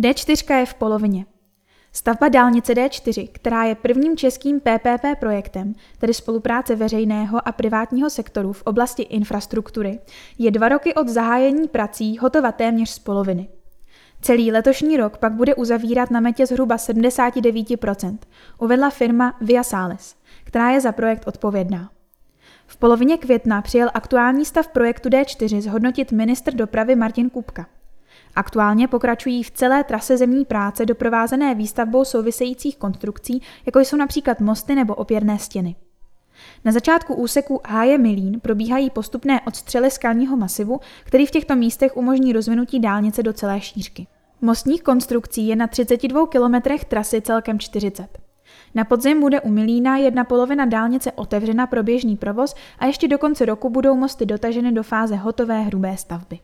D4 je v polovině. Stavba dálnice D4, která je prvním českým PPP projektem, tedy spolupráce veřejného a privátního sektoru v oblasti infrastruktury, je dva roky od zahájení prací hotova téměř z poloviny. Celý letošní rok pak bude uzavírat na metě zhruba 79%, uvedla firma Via Sales, která je za projekt odpovědná. V polovině května přijel aktuální stav projektu D4 zhodnotit ministr dopravy Martin Kupka. Aktuálně pokračují v celé trase zemní práce doprovázené výstavbou souvisejících konstrukcí, jako jsou například mosty nebo opěrné stěny. Na začátku úseku Háje Milín probíhají postupné odstřely skalního masivu, který v těchto místech umožní rozvinutí dálnice do celé šířky. Mostních konstrukcí je na 32 kilometrech trasy celkem 40. Na podzim bude u Milína jedna polovina dálnice otevřena pro běžný provoz a ještě do konce roku budou mosty dotaženy do fáze hotové hrubé stavby.